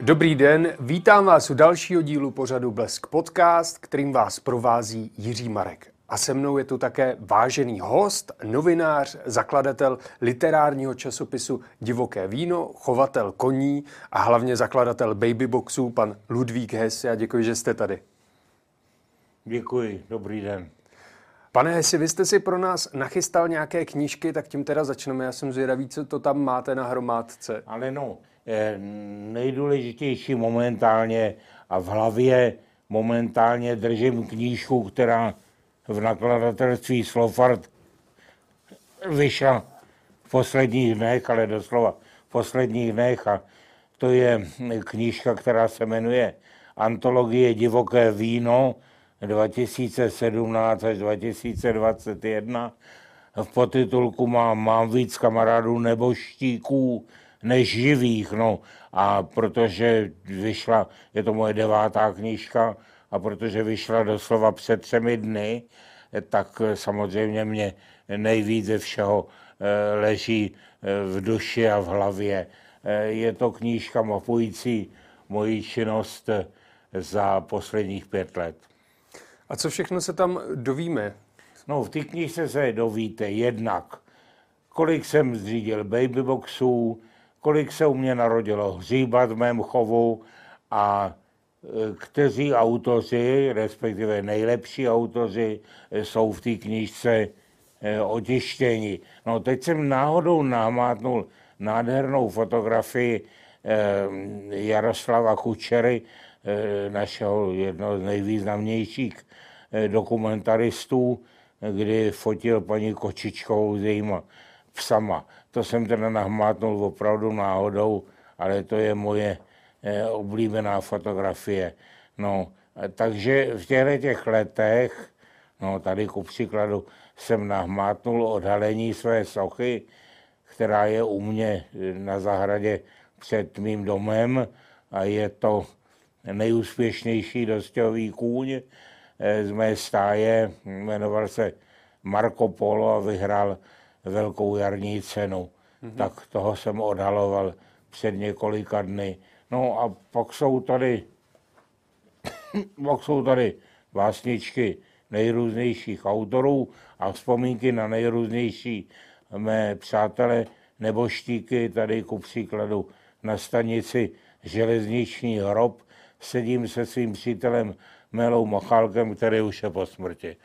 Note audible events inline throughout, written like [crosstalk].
Dobrý den, vítám vás u dalšího dílu pořadu Blesk Podcast, kterým vás provází Jiří Marek. A se mnou je tu také vážený host, novinář, zakladatel literárního časopisu Divoké víno, chovatel koní a hlavně zakladatel babyboxů, pan Ludvík Hess. Já děkuji, že jste tady. Děkuji, dobrý den. Pane Hesi, vy jste si pro nás nachystal nějaké knížky, tak tím teda začneme. Já jsem zvědavý, co to tam máte na hromádce. Ale no, nejdůležitější momentálně a v hlavě momentálně držím knížku, která v nakladatelství Slofart vyšla v posledních dnech, ale doslova v posledních dnech a to je knížka, která se jmenuje Antologie divoké víno 2017 až 2021. V podtitulku mám, mám víc kamarádů neboštíků než živých, no a protože vyšla, je to moje devátá knížka, a protože vyšla doslova před třemi dny, tak samozřejmě mě nejvíc ze všeho eh, leží eh, v duši a v hlavě. Eh, je to knížka mapující moji činnost za posledních pět let. A co všechno se tam dovíme? No, v té knižce se dovíte jednak, kolik jsem zřídil babyboxů, kolik se u mě narodilo hříbat v mém chovu a e, kteří autoři, respektive nejlepší autoři, e, jsou v té knižce e, otištěni. No teď jsem náhodou namátnul nádhernou fotografii Jaroslava Kučery, našeho jednoho z nejvýznamnějších dokumentaristů, kdy fotil paní Kočičkovou s jejíma psama. To jsem teda nahmátnul opravdu náhodou, ale to je moje eh, oblíbená fotografie. No, takže v těchto těch letech, no tady ku příkladu, jsem nahmátnul odhalení své sochy, která je u mě na zahradě před mým domem a je to nejúspěšnější dostový kůň, Eh, z mé stáje, jmenoval se Marco Polo a vyhrál velkou jarní cenu. Mm-hmm. Tak toho jsem odhaloval před několika dny. No a pak jsou tady, [coughs] pak jsou tady básničky nejrůznějších autorů a vzpomínky na nejrůznější mé přátele nebo štíky tady ku příkladu na stanici Železniční hrob sedím se svým přítelem Melou Mochálkem, který už je po smrti.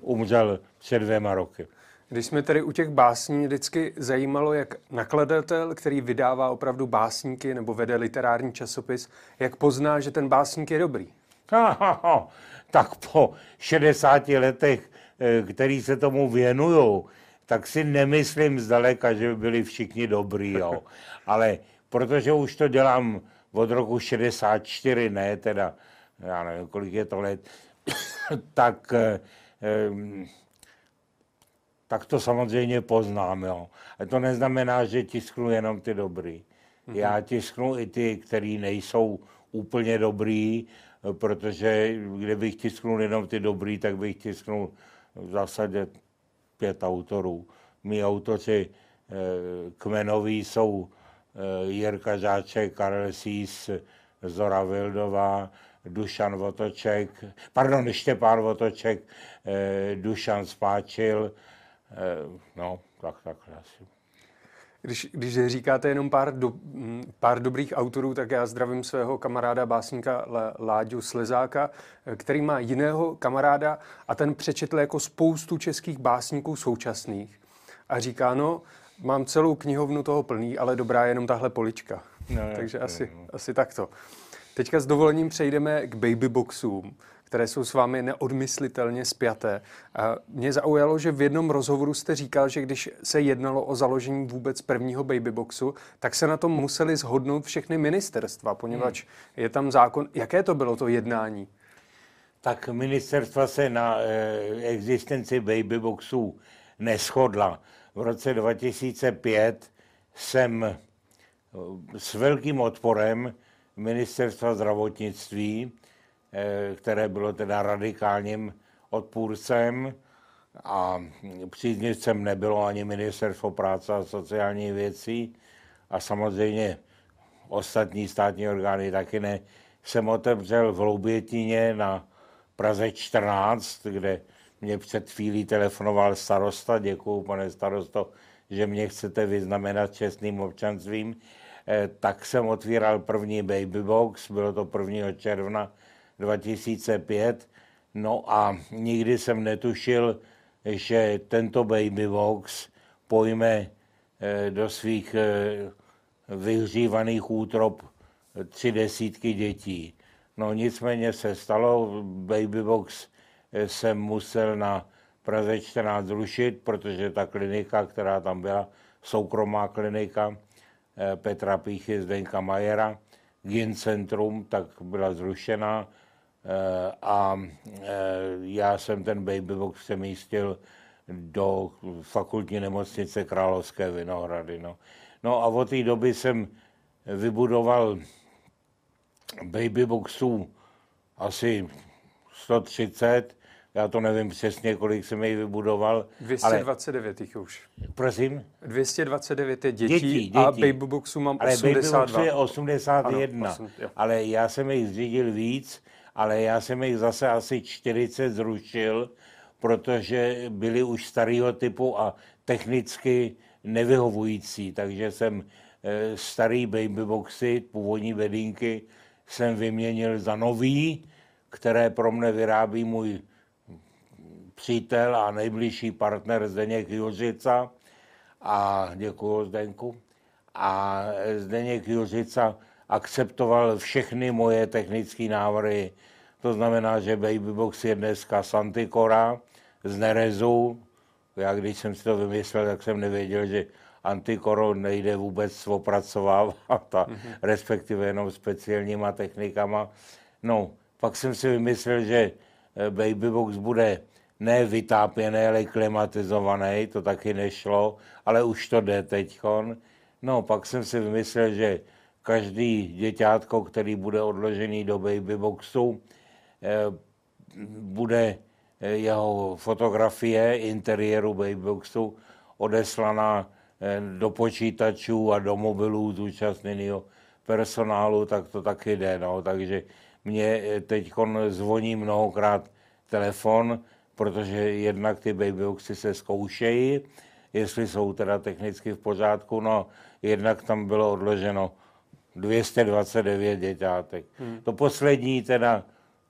Umřel před dvěma roky. Když jsme tady u těch básní, vždycky zajímalo, jak nakladatel, který vydává opravdu básníky nebo vede literární časopis, jak pozná, že ten básník je dobrý. Ha, ha, ha. Tak po 60 letech, eh, který se tomu věnují, tak si nemyslím zdaleka, že by byli všichni dobrý. Jo. [laughs] Ale protože už to dělám od roku 64, ne teda já nevím, kolik je to let, [coughs] tak, eh, tak to samozřejmě poznám. Jo. A to neznamená, že tisknu jenom ty dobrý. Mm-hmm. Já tisknu i ty, který nejsou úplně dobrý, protože kdybych tisknul jenom ty dobrý, tak bych tisknul v zásadě pět autorů. Mí autoři eh, kmenoví jsou eh, Jirka Žáček, Karel Sís, Zora Vildová, Dušan Votoček, pardon, Štěpán Votoček, eh, Dušan Spáčil, eh, no, tak, tak asi. Když, když říkáte jenom pár, do, pár dobrých autorů, tak já zdravím svého kamaráda básníka Láďu Slezáka, eh, který má jiného kamaráda a ten přečetl jako spoustu českých básníků současných. A říká, no, mám celou knihovnu toho plný, ale dobrá je jenom tahle polička. No, [laughs] Takže no, asi, no. asi takto. Teďka s dovolením přejdeme k babyboxům, které jsou s vámi neodmyslitelně spjaté. Mě zaujalo, že v jednom rozhovoru jste říkal, že když se jednalo o založení vůbec prvního babyboxu, tak se na tom museli shodnout všechny ministerstva, poněvadž hmm. je tam zákon. Jaké to bylo to jednání? Tak ministerstva se na e, existenci babyboxů neschodla. V roce 2005 jsem eh, s velkým odporem ministerstva zdravotnictví, eh, které bylo teda radikálním odpůrcem a příznivcem nebylo ani ministerstvo práce a sociálních věcí a samozřejmě ostatní státní orgány taky ne, jsem otevřel v Loubětině na Praze 14, kde mě před chvílí telefonoval starosta, děkuju pane starosto, že mě chcete vyznamenat čestným občanstvím, eh, tak jsem otvíral první baby box, bylo to 1. června 2005, no a nikdy jsem netušil, že tento baby box pojme eh, do svých eh, vyhřívaných útrop tři desítky dětí. No nicméně se stalo, baby box jsem musel na Praze 14 zrušit, protože ta klinika, která tam byla, soukromá klinika eh, Petra Píchy, Zdenka Majera, Gin Centrum, tak byla zrušena eh, a eh, já jsem ten babybox přemístil do fakultní nemocnice Královské Vinohrady. No, no a od té doby jsem vybudoval babyboxů asi 130, já to nevím přesně, kolik jsem jich vybudoval. 229 ale... jich už. Prosím? 229 je dětí, dětí, dětí. a babyboxu mám ale 82. Babyboxu je 81, ano, 8, ale já jsem jich zřídil víc, ale já jsem jich zase asi 40 zrušil, protože byli už starého typu a technicky nevyhovující, takže jsem e, starý babyboxy, původní bedínky, jsem vyměnil za nový, které pro mne vyrábí můj přítel a nejbližší partner Zdeněk Juřica a děkuji Zdenku. A Zdeněk Juřica akceptoval všechny moje technické návrhy. To znamená, že Babybox je dneska Santikora z Nerezu. Já když jsem si to vymyslel, tak jsem nevěděl, že antikoro nejde vůbec opracovávat, a mm-hmm. respektive jenom speciálníma technikama. No, pak jsem si vymyslel, že Babybox bude ne vytápěný, ale klimatizovaný, to taky nešlo, ale už to jde teďkon. No, pak jsem si vymyslel, že každý děťátko, který bude odložený do babyboxu, eh, bude eh, jeho fotografie interiéru babyboxu odeslaná eh, do počítačů a do mobilů zúčastněného personálu, tak to taky jde. No. Takže mě teď zvoní mnohokrát telefon, protože jednak ty babyboxy se zkoušejí, jestli jsou teda technicky v pořádku, no jednak tam bylo odloženo 229 děťátek. Hmm. To poslední teda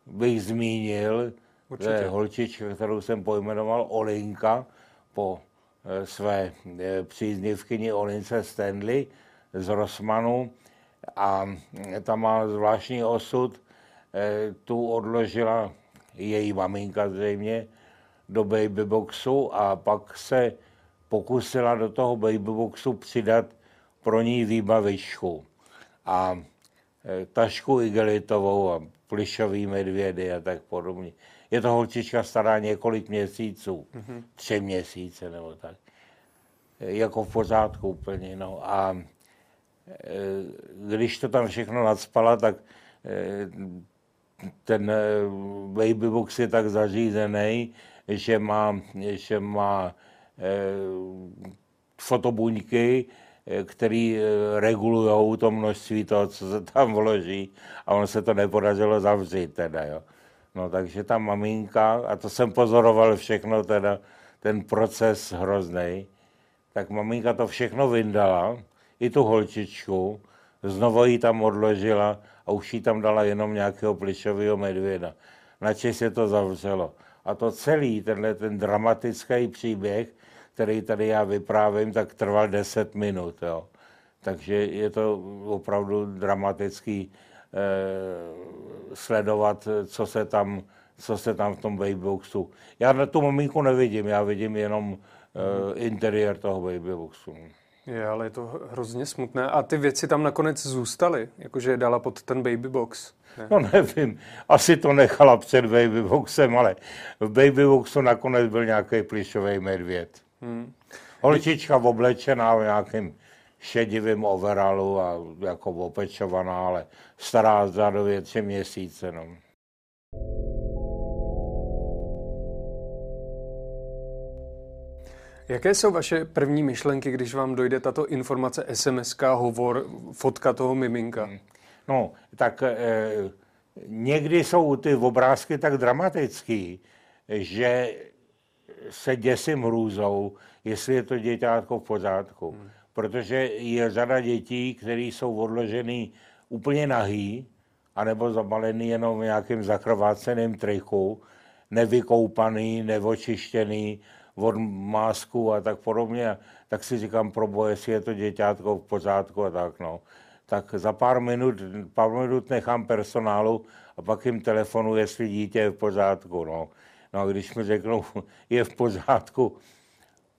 bych zmínil, Určitě. to je holčička, kterou jsem pojmenoval Olinka, po e, své e, příznivkyni Olince Stanley z Rosmanu a ta má zvláštní osud, tu odložila její maminka zřejmě, do babyboxu a pak se pokusila do toho babyboxu přidat pro ní výbavičku. A e, tašku igelitovou a plišový medvědy a tak podobně. Je to holčička stará několik měsíců, mm-hmm. tři měsíce nebo tak. E, jako v pořádku úplně. No. A e, když to tam všechno nadspala, tak ten babybox je tak zařízený, že má, že má fotobuňky, který eh, regulují to množství toho, co se tam vloží a ono se to nepodařilo zavřít teda, jo. No takže ta maminka, a to jsem pozoroval všechno teda, ten proces hrozný, tak maminka to všechno vyndala, i tu holčičku, znovu ji tam odložila a už jí tam dala jenom nějakého plišového medvěda. Načež se to zavřelo. A to celý, tenhle ten dramatický příběh, který tady já vyprávím, tak trval 10 minut. Jo. Takže je to opravdu dramatický eh, sledovat, co se tam, co se tam v tom babyboxu. Já na tu maminku nevidím, já vidím jenom eh, interiér toho babyboxu. Je, ale je to hrozně smutné. A ty věci tam nakonec zůstaly, jakože je dala pod ten babybox. Ne? No nevím, asi to nechala před babyboxem, ale v babyboxu nakonec byl nějaký plišový medvěd. Hmm. Holčička oblečená v nějakým šedivým overalu a jako opečovaná, ale stará řadově tři měsíce. No. Jaké jsou vaše první myšlenky, když vám dojde tato informace, SMS, hovor, fotka toho miminka? Hmm. No, tak eh, někdy jsou ty obrázky tak dramatický, že se děsím hrůzou, jestli je to děťátko v pořádku. Hmm. Protože je řada dětí, které jsou odložený úplně nahý, anebo zabalený jenom v nějakým zakrváceným triku, nevykoupaný, nevočištěný, od másku a tak podobně, tak si říkám, pro boje, jestli je to děťátko v pořádku a tak, no. Tak za pár minut, pár minut nechám personálu a pak jim telefonu, jestli dítě je v pořádku, no. No a když mi řeknou, [laughs] je v pořádku,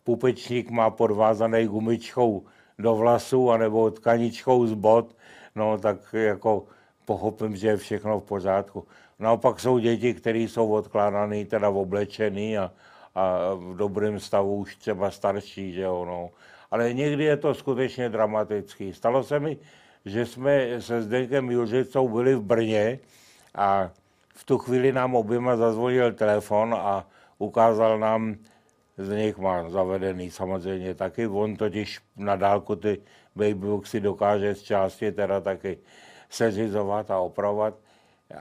pupečník má podvázaný gumičkou do vlasů anebo tkaničkou z bod, no tak jako pochopím, že je všechno v pořádku. Naopak jsou děti, které jsou odkládané, teda oblečený a, a v dobrém stavu už třeba starší, že jo, no. Ale někdy je to skutečně dramatický. Stalo se mi, že jsme se Zdenkem Juřicou byli v Brně a v tu chvíli nám oběma zazvonil telefon a ukázal nám, z nich má zavedený samozřejmě taky, on totiž na dálku ty babyboxy dokáže z části teda taky seřizovat a opravovat.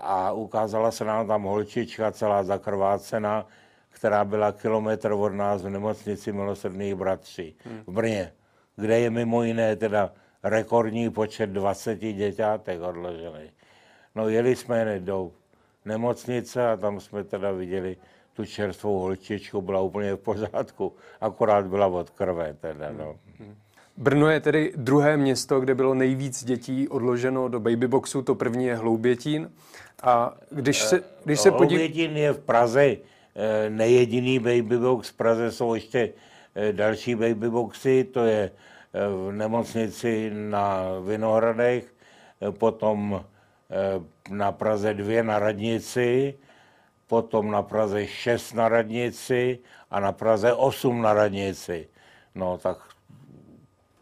A ukázala se nám tam holčička celá zakrvácená, která byla kilometr od nás v nemocnici milosrdných bratří v Brně, kde je mimo jiné teda rekordní počet 20 děťátek odložených. No jeli jsme do nemocnice a tam jsme teda viděli tu čerstvou holčičku, byla úplně v pořádku, akorát byla od krve teda, no. Brno je tedy druhé město, kde bylo nejvíc dětí odloženo do babyboxu, to první je Hloubětín. A když se, když se podí... Hloubětín je v Praze eh, nejediný babybox, v Praze jsou ještě eh, další babyboxy, to je eh, v nemocnici na Vinohradech, potom na Praze 2 na radnici, potom na Praze 6 na radnici a na Praze 8 na radnici. No tak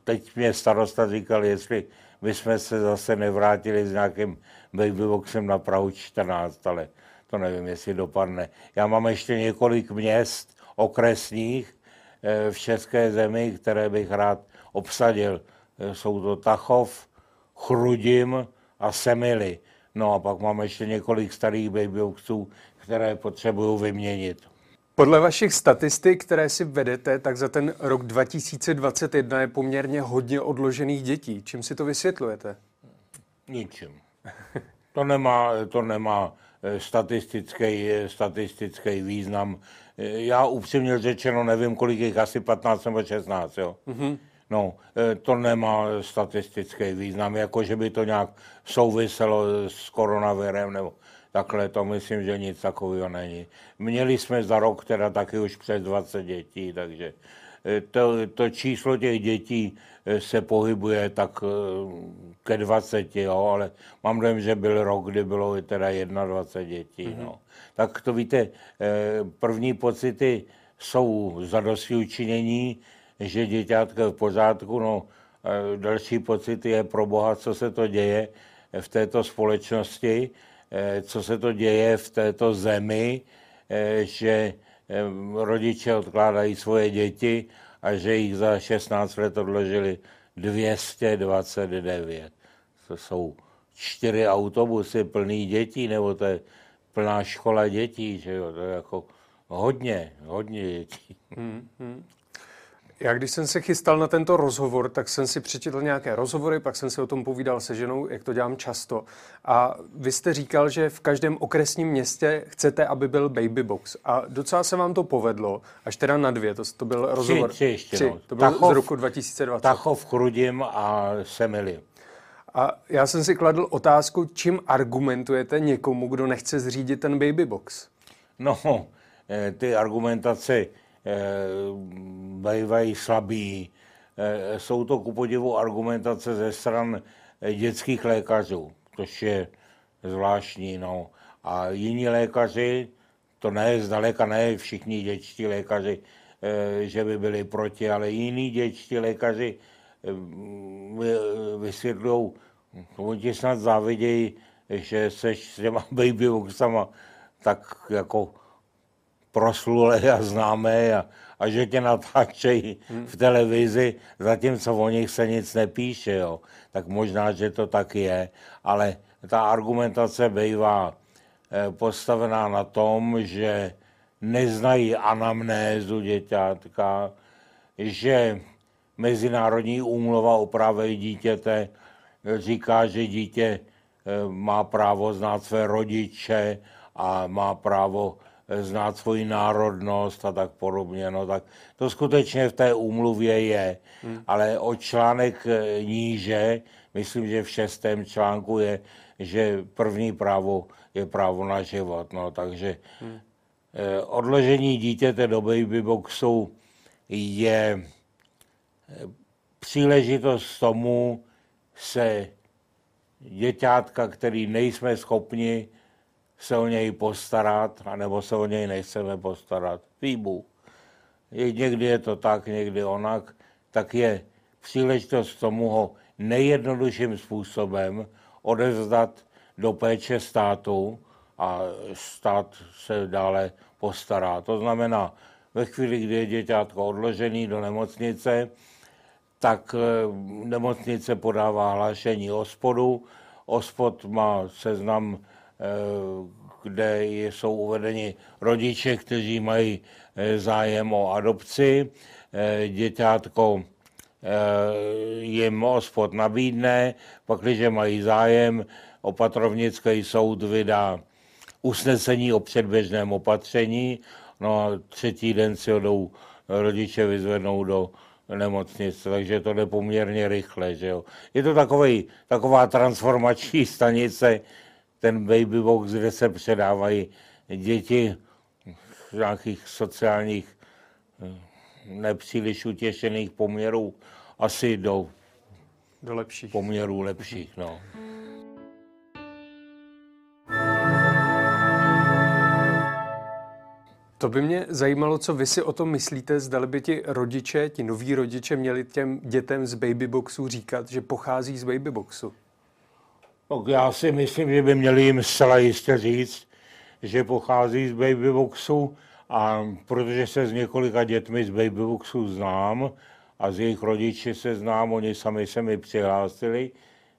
teď mě starosta říkal, jestli my jsme se zase nevrátili s nějakým babyboxem na Prahu 14, ale to nevím, jestli dopadne. Já mám ještě několik měst okresních eh, v české zemi, které bych rád obsadil. Eh, jsou to Tachov, Chrudim a Semily. No a pak mám ještě několik starých babyboxů, které potřebuju vyměnit. Podle vašich statistik, které si vedete, tak za ten rok 2021 je poměrně hodně odložených dětí. Čím si to vysvětlujete? Ničím. To nemá, to nemá eh, statistický, statistický význam. Eh, já upřímně řečeno nevím, kolik jich asi 15 nebo 16, jo. Mm-hmm. No, eh, to nemá statistický význam, jako že by to nějak souviselo s koronavirem nebo takhle, to myslím, že nic takového není. Měli jsme za rok teda taky už přes 20 dětí, takže eh, to, to číslo těch dětí eh, se pohybuje tak ke 20, jo, ale mám dojem, že byl rok, kdy bylo teda 21 dětí. Mm-hmm. No. Tak to víte, první pocity jsou zadosti učinění, že děťátko je v pořádku, no další pocit je pro Boha, co se to děje v této společnosti, eh, co se to děje v této zemi, eh, že eh, rodiče odkládají svoje děti a že jich za 16 let odložili 229. To jsou čtyři autobusy plný dětí, nebo to je plná škola dětí, že jo, to je jako hodně, hodně dětí. Hmm, hmm. Já když jsem se chystal na tento rozhovor, tak jsem si přečetl nějaké rozhovory, pak jsem se o tom povídal se ženou, jak to dělám často. A vy jste říkal, že v každém okresním městě chcete, aby byl baby box. A docela se vám to povedlo, až teda na dvě, to, to byl rozhovor. Tři, tři ještě, tři. No. To byl Tachov, z roku 2020. Tachov, Chrudim a Semily. A já jsem si kladl otázku, čím argumentujete někomu, kdo nechce zřídit ten baby box? No, eh, ty argumentace bývají slabí. Eh, jsou to ku podivu argumentace ze stran eh, dětských lékařů, což je zvláštní. No. A jiní lékaři, to ne, zdaleka ne všichni dětští lékaři, že by byli proti, ale jiní dětští lékaři vysvětlují, oni ti snad závidějí, že seš s těma [laughs] baby tak jako proslulé a známé a, a že tě natáčejí hmm. v televizi, zatímco o nich se nic nepíše, jo. tak možná, že to tak je, ale ta argumentace bývá eh, postavená na tom, že neznají anamnézu děťátka, že Mezinárodní úmluva o právě dítěte říká, že dítě eh, má právo znát své rodiče a má právo eh, znát svoji národnost a tak podobně. No tak to skutečně v té úmluvě je, hmm. ale o článek eh, níže, myslím, že v šestém článku je, že první právo je právo na život. No, takže hmm. odložení dítěte do babyboxu je příležitost tomu se děťátka, který nejsme schopni se o něj postarat, anebo se o něj nechceme postarat. Výbu. Někdy je to tak, někdy onak, tak je příležitost tomu ho nejjednodušším způsobem odevzdat do péče státu a stát se dále postará. To znamená, ve chvíli, kdy je děťátko odložený do nemocnice, tak eh, nemocnice podává hlášení ospodu. Ospod má seznam, kde jsou uvedeni rodiče, kteří mají eh, zájem o adopci. Děťátko jim ospod nabídne, pak, když mají zájem, opatrovnický soud vydá usnesení o předběžném opatření, no a třetí den si ho jdou rodiče vyzvednou do nemocnice, takže to jde poměrně rychle. Že jo. Je to takový, taková transformační stanice, ten baby box, kde se předávají děti z nějakých sociálních eh, nepříliš utěšených poměrů asi do, do lepších. poměrů lepších. No. To by mě zajímalo, co vy si o tom myslíte, zdali by ti rodiče, ti noví rodiče měli těm dětem z babyboxu říkat, že pochází z babyboxu. Tak já si myslím, že by měli jim zcela jistě říct, že pochází z babyboxu a protože se s několika dětmi z babyboxu znám a z jejich rodiči se znám, oni sami se mi přihlásili.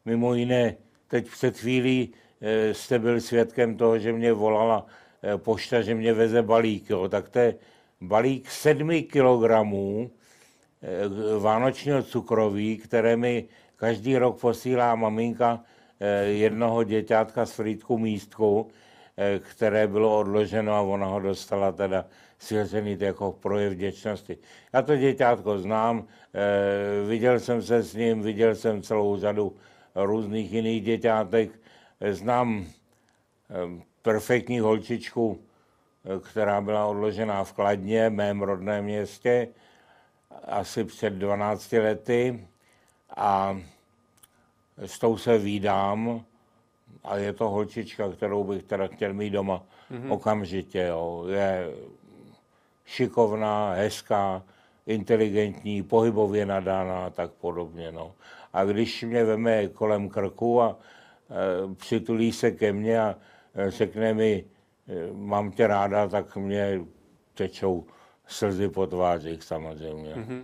Mimo jiné, teď před chvílí eh, jste byl svědkem toho, že mě volala Eh, pošta, že mě veze balík, jo, tak to je balík sedmi kilogramů eh, vánočního cukroví, které mi každý rok posílá maminka jednoho děťátka z Frýdku místku, které bylo odloženo a ona ho dostala teda svěřený jako projev vděčnosti. Já to děťátko znám, viděl jsem se s ním, viděl jsem celou řadu různých jiných děťátek, znám perfektní holčičku, eh, která byla odložená v Kladně, mém rodném městě, asi před 12 lety a s tou se výdám a je to holčička, kterou bych teda chtěl mít doma mm-hmm. okamžitě. Jo. Je šikovná, hezká, inteligentní, pohybově nadána a tak podobně. No. A když mě veme kolem krku a e, přitulí se ke mně a řekne mi, mám tě ráda, tak mě tečou slzy po tvářích samozřejmě. Mm-hmm.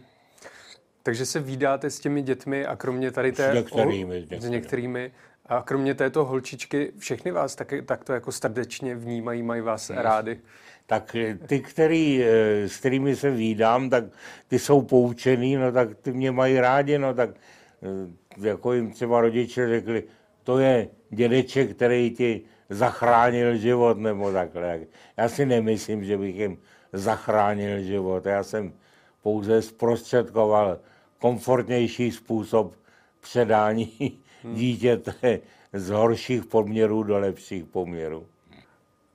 Takže se výdáte s těmi dětmi a kromě tady té... S některými. Některými. S některými. A kromě této holčičky, všechny vás tak, takto jako srdečně vnímají, mají vás yes. rády? Tak ty, který, eh, s kterými se výdám, tak ty jsou poučený, no tak ty mě mají rádi, no tak eh, jako jim třeba rodiče řekli, to je dědeček, který ti zachránil život nebo takhle. Já si nemyslím, že bych jim zachránil život. Já jsem pouze zprostředkoval komfortnější způsob předání hmm. dítěte z horších poměrů do lepších poměrů.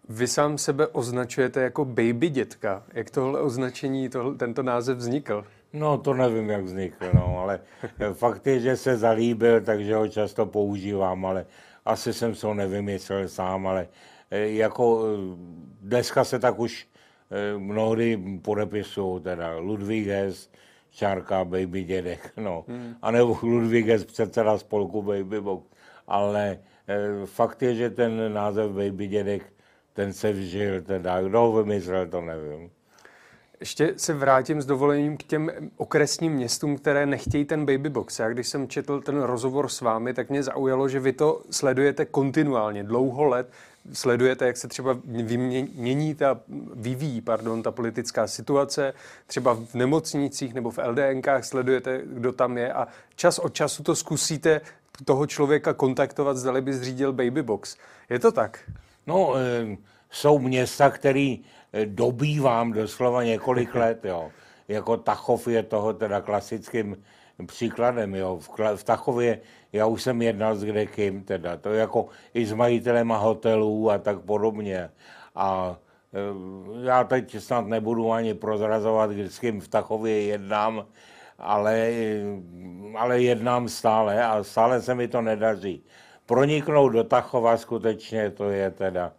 Vy sám sebe označujete jako baby dětka. Jak tohle označení, tohle, tento název vznikl? No, to nevím, jak vznikl, no, ale [laughs] fakt je, že se zalíbil, takže ho často používám, ale asi jsem se ho nevymyslel sám, ale eh, jako eh, dneska se tak už eh, mnohdy podepisují, teda Ludvík Hess, čárka Baby Dědek, no. Hmm. A nebo Ludvík Hess, předseda spolku Baby Box. Ale fakt je, že ten název Baby Dědek ten se vžil, teda kdo ho vymyslel, to nevím. Ještě se vrátím s dovolením k těm okresním městům, které nechtějí ten baby box. Já když jsem četl ten rozhovor s vámi, tak mě zaujalo, že vy to sledujete kontinuálně, dlouho let. Sledujete, jak se třeba mění ta, vyvíjí pardon, ta politická situace, třeba v nemocnicích nebo v LDNkách sledujete, kdo tam je a čas od času to zkusíte toho člověka kontaktovat, zdali by zřídil baby box. Je to tak? No, e, jsou města, který Eh, dobývám doslova několik let, jo. Jako Tachov je toho teda klasickým příkladem, jo. V, v Tachově já už jsem jednal s kdekým, teda to jako i s majitelem hotelů a tak podobně. A eh, já teď snad nebudu ani prozrazovat, s kým v Tachově jednám, ale, ale jednám stále a stále se mi to nedaří. Proniknout do Tachova skutečně to je teda,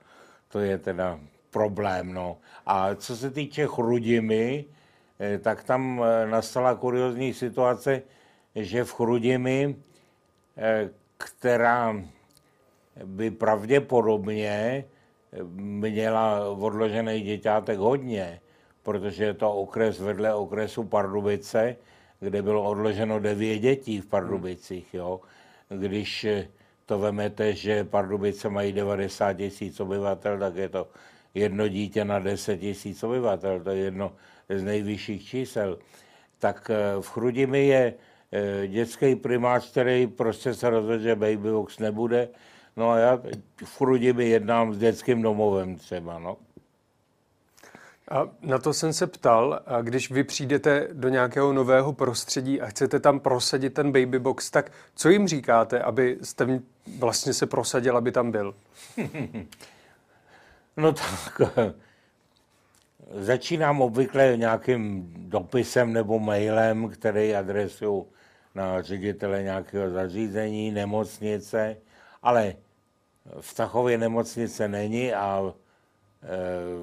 to je teda problém. No. A co se týče Chrudimy, eh, tak tam eh, nastala kuriozní situace, že v Chrudimi, eh, která by pravděpodobně měla odložený děťátek hodně, protože je to okres vedle okresu Pardubice, kde bylo odloženo devět dětí v Pardubicích. Jo. Když to vemete, že Pardubice mají 90 tisíc obyvatel, tak je to jedno dítě na 10 tisíc obyvatel, to je jedno z nejvyšších čísel, tak eh, v Chrudimi je eh, dětský primář, který prostě se rozhodl, že babybox nebude. No a já v Chrudimi jednám s dětským domovem třeba, no. A na to jsem se ptal, a když vy přijdete do nějakého nového prostředí a chcete tam prosadit ten babybox, tak co jim říkáte, aby jste vlastně se prosadil, aby tam byl? [laughs] No tak [laughs] začínám obvykle nějakým dopisem nebo mailem, který adresu na ředitele nějakého zařízení, nemocnice, ale v Tachově nemocnice není a e,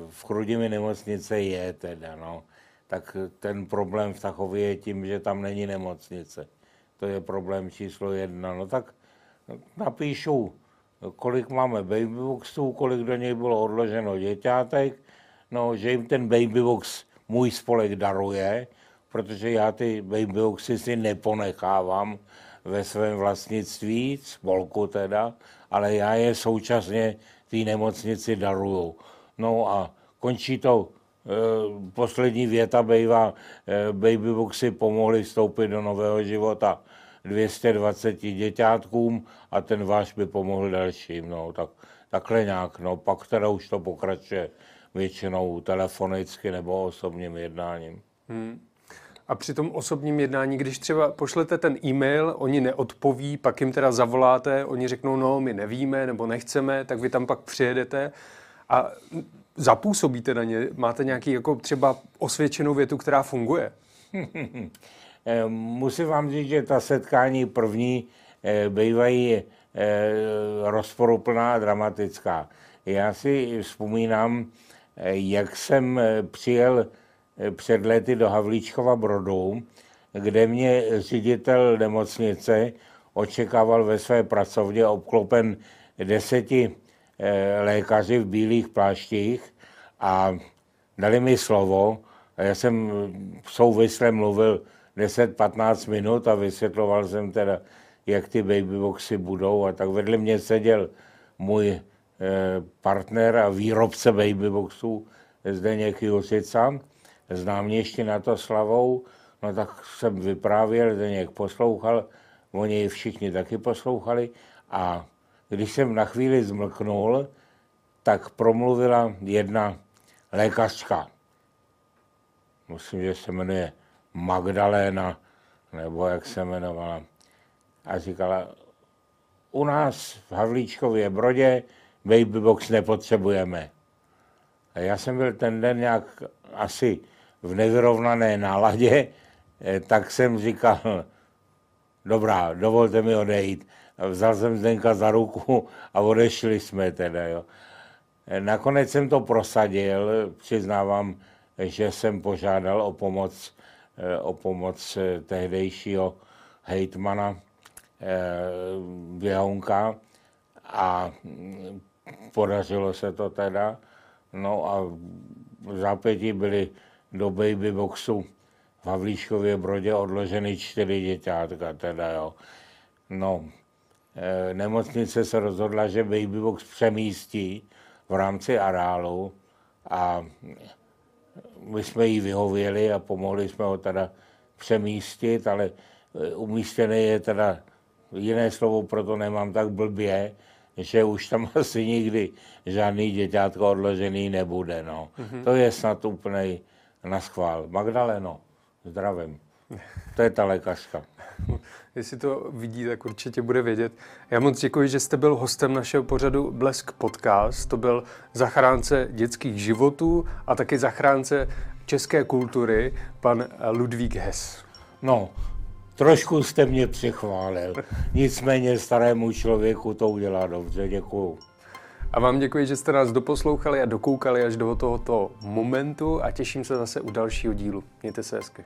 v Chrudimi nemocnice je teda, no. Tak ten problém v Tachově je tím, že tam není nemocnice. To je problém číslo jedna. No tak napíšu kolik máme babyboxů, kolik do něj bylo odloženo děťátek, no, že jim ten babybox můj spolek daruje, protože já ty babyboxy si neponechávám ve svém vlastnictví, spolku teda, ale já je současně té nemocnici daruju. No a končí to, e, poslední věta bývá, e, babyboxy pomohly vstoupit do nového života 220 děťátkům a ten váš by pomohl dalším. No, tak, takhle nějak. No, pak teda už to pokračuje většinou telefonicky nebo osobním jednáním. Hmm. A při tom osobním jednání, když třeba pošlete ten e-mail, oni neodpoví, pak jim teda zavoláte, oni řeknou, no, my nevíme nebo nechceme, tak vy tam pak přijedete a zapůsobíte na ně. Máte nějaký jako třeba osvědčenou větu, která funguje? [laughs] Eh, musím vám říct, že ta setkání první eh, bývají eh, rozporuplná a dramatická. Já si vzpomínám, jak jsem přijel před lety do Havlíčkova Brodu, kde mě ředitel nemocnice očekával ve své pracovně obklopen deseti lékaři v bílých pláštích a dali mi slovo. Já jsem souvisle mluvil 10-15 minut a vysvětloval jsem teda, jak ty babyboxy budou a tak vedle mě seděl můj eh, partner a výrobce babyboxů Zdeněk Jusica, znám ještě na to slavou, no tak jsem vyprávěl, Zdeněk poslouchal, oni všichni taky poslouchali a když jsem na chvíli zmlknul, tak promluvila jedna lékařka. Myslím, že se jmenuje Magdaléna, nebo jak se jmenovala, a říkala, u nás v Havlíčkově Brodě babybox nepotřebujeme. A já jsem byl ten den nějak asi v nevyrovnané náladě, eh, tak jsem říkal, dobrá, dovolte mi odejít. Vzal jsem Zdenka za ruku a odešli jsme teda. Jo. Eh, nakonec jsem to prosadil, přiznávám, že jsem požádal o pomoc o pomoc eh, tehdejšího hejtmana eh, Běhounka a mm, podařilo se to teda. No a zápětí byly do baby boxu v Havlíškově Brodě odloženy čtyři děťátka teda, jo. No, e, nemocnice se rozhodla, že babybox přemístí v rámci areálu a my jsme jí vyhověli a pomohli jsme ho teda přemístit, ale e, umístěný je teda, jiné slovo proto nemám tak blbě, že už tam [laughs] asi nikdy žádný děťátko odložený nebude. No. Mm-hmm. To je snad úplnej na schvál. Magdaleno, zdravím. To je ta lékařka. [laughs] Jestli to vidí, tak určitě bude vědět. Já moc děkuji, že jste byl hostem našeho pořadu Blesk Podcast. To byl zachránce dětských životů a taky zachránce české kultury, pan Ludvík Hess. No, trošku jste mě přechválil. Nicméně starému člověku to udělá dobře. Děkuju. A vám děkuji, že jste nás doposlouchali a dokoukali až do tohoto momentu a těším se zase u dalšího dílu. Mějte se hezky.